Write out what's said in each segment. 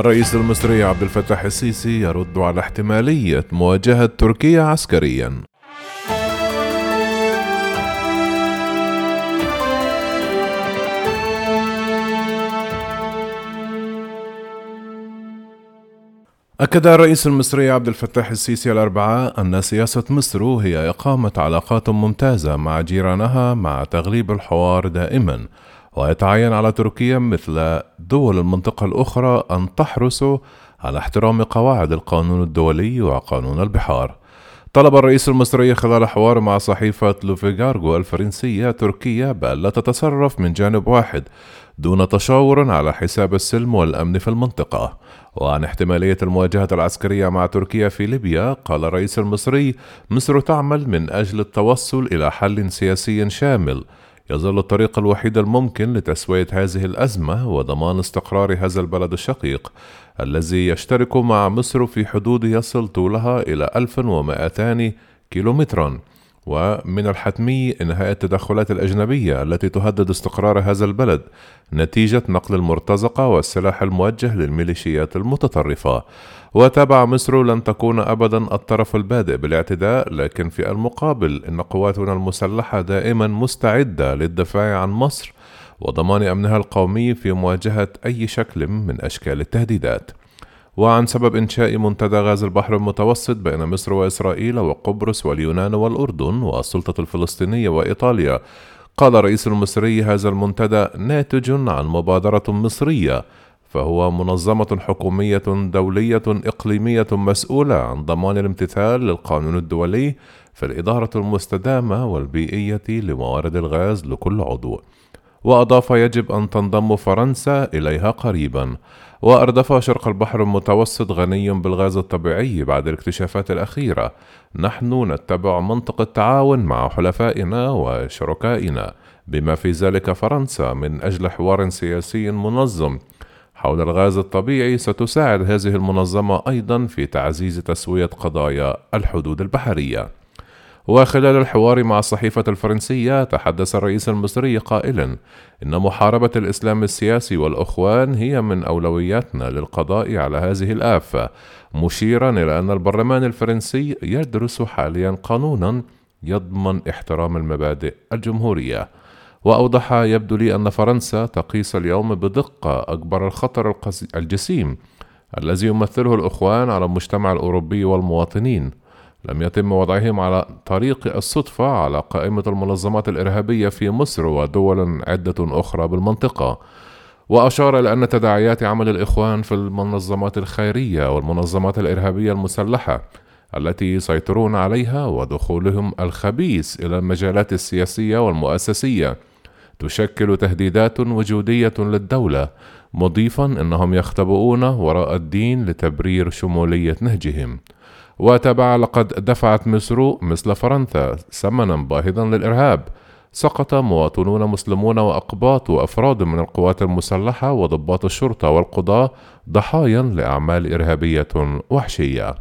الرئيس المصري عبد الفتاح السيسي يرد على احتمالية مواجهة تركيا عسكريا. أكد الرئيس المصري عبد الفتاح السيسي الأربعاء أن سياسة مصر هي إقامة علاقات ممتازة مع جيرانها مع تغليب الحوار دائما. ويتعين على تركيا مثل دول المنطقة الأخرى أن تحرص على احترام قواعد القانون الدولي وقانون البحار. طلب الرئيس المصري خلال حوار مع صحيفة لوفيغارغو الفرنسية تركيا بألا تتصرف من جانب واحد دون تشاور على حساب السلم والأمن في المنطقة. وعن احتمالية المواجهة العسكرية مع تركيا في ليبيا قال الرئيس المصري مصر تعمل من أجل التوصل إلى حل سياسي شامل يظل الطريق الوحيد الممكن لتسوية هذه الأزمة وضمان استقرار هذا البلد الشقيق الذي يشترك مع مصر في حدود يصل طولها إلى 1200 كيلومترا. ومن الحتمي إنهاء التدخلات الأجنبية التي تهدد استقرار هذا البلد نتيجة نقل المرتزقة والسلاح الموجه للميليشيات المتطرفة. وتابع مصر لن تكون أبدا الطرف البادئ بالاعتداء لكن في المقابل إن قواتنا المسلحة دائما مستعدة للدفاع عن مصر وضمان أمنها القومي في مواجهة أي شكل من أشكال التهديدات. وعن سبب إنشاء منتدى غاز البحر المتوسط بين مصر وإسرائيل وقبرص واليونان والأردن والسلطة الفلسطينية وإيطاليا. قال الرئيس المصري هذا المنتدى ناتج عن مبادرة مصرية فهو منظمة حكومية دولية إقليمية مسؤولة عن ضمان الامتثال للقانون الدولي في الإدارة المستدامة والبيئية لموارد الغاز لكل عضو. وأضاف يجب أن تنضم فرنسا إليها قريبا. وأردف شرق البحر المتوسط غني بالغاز الطبيعي بعد الاكتشافات الأخيرة. نحن نتبع منطق التعاون مع حلفائنا وشركائنا بما في ذلك فرنسا من أجل حوار سياسي منظم. حول الغاز الطبيعي ستساعد هذه المنظمة أيضا في تعزيز تسوية قضايا الحدود البحرية. وخلال الحوار مع الصحيفة الفرنسية تحدث الرئيس المصري قائلا إن محاربة الإسلام السياسي والأخوان هي من أولوياتنا للقضاء على هذه الآفة مشيرا إلى أن البرلمان الفرنسي يدرس حاليا قانونا يضمن احترام المبادئ الجمهورية. وأوضح يبدو لي أن فرنسا تقيس اليوم بدقة أكبر الخطر الجسيم الذي يمثله الإخوان على المجتمع الأوروبي والمواطنين. لم يتم وضعهم على طريق الصدفة على قائمة المنظمات الإرهابية في مصر ودول عدة أخرى بالمنطقة. وأشار إلى أن تداعيات عمل الإخوان في المنظمات الخيرية والمنظمات الإرهابية المسلحة التي يسيطرون عليها ودخولهم الخبيث إلى المجالات السياسية والمؤسسية تشكل تهديدات وجودية للدولة مضيفا أنهم يختبؤون وراء الدين لتبرير شمولية نهجهم. وتابع لقد دفعت مصر مثل فرنسا ثمنا باهظا للإرهاب. سقط مواطنون مسلمون وأقباط وأفراد من القوات المسلحة وضباط الشرطة والقضاة ضحايا لأعمال إرهابية وحشية.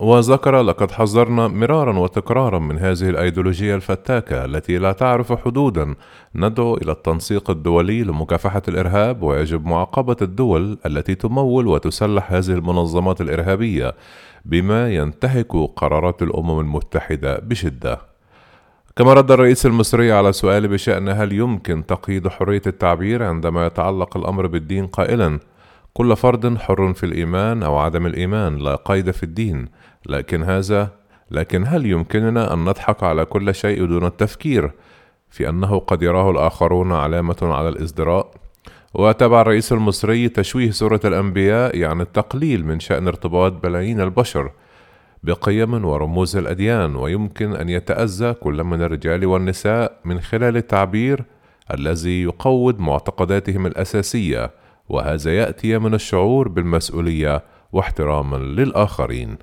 وذكر لقد حذرنا مرارا وتكرارا من هذه الأيديولوجية الفتاكة التي لا تعرف حدودا. ندعو إلى التنسيق الدولي لمكافحة الإرهاب ويجب معاقبة الدول التي تمول وتسلح هذه المنظمات الإرهابية. بما ينتهك قرارات الأمم المتحدة بشدة كما رد الرئيس المصري على سؤال بشأن هل يمكن تقييد حرية التعبير عندما يتعلق الأمر بالدين قائلا كل فرد حر في الإيمان أو عدم الإيمان لا قيد في الدين لكن هذا لكن هل يمكننا أن نضحك على كل شيء دون التفكير في أنه قد يراه الآخرون علامة على الازدراء؟ وتابع الرئيس المصري تشويه سورة الأنبياء يعني التقليل من شأن ارتباط بلايين البشر بقيم ورموز الأديان. ويمكن أن يتأذى كل من الرجال والنساء من خلال التعبير الذي يقوض معتقداتهم الأساسية وهذا يأتي من الشعور بالمسؤولية واحتراما للآخرين.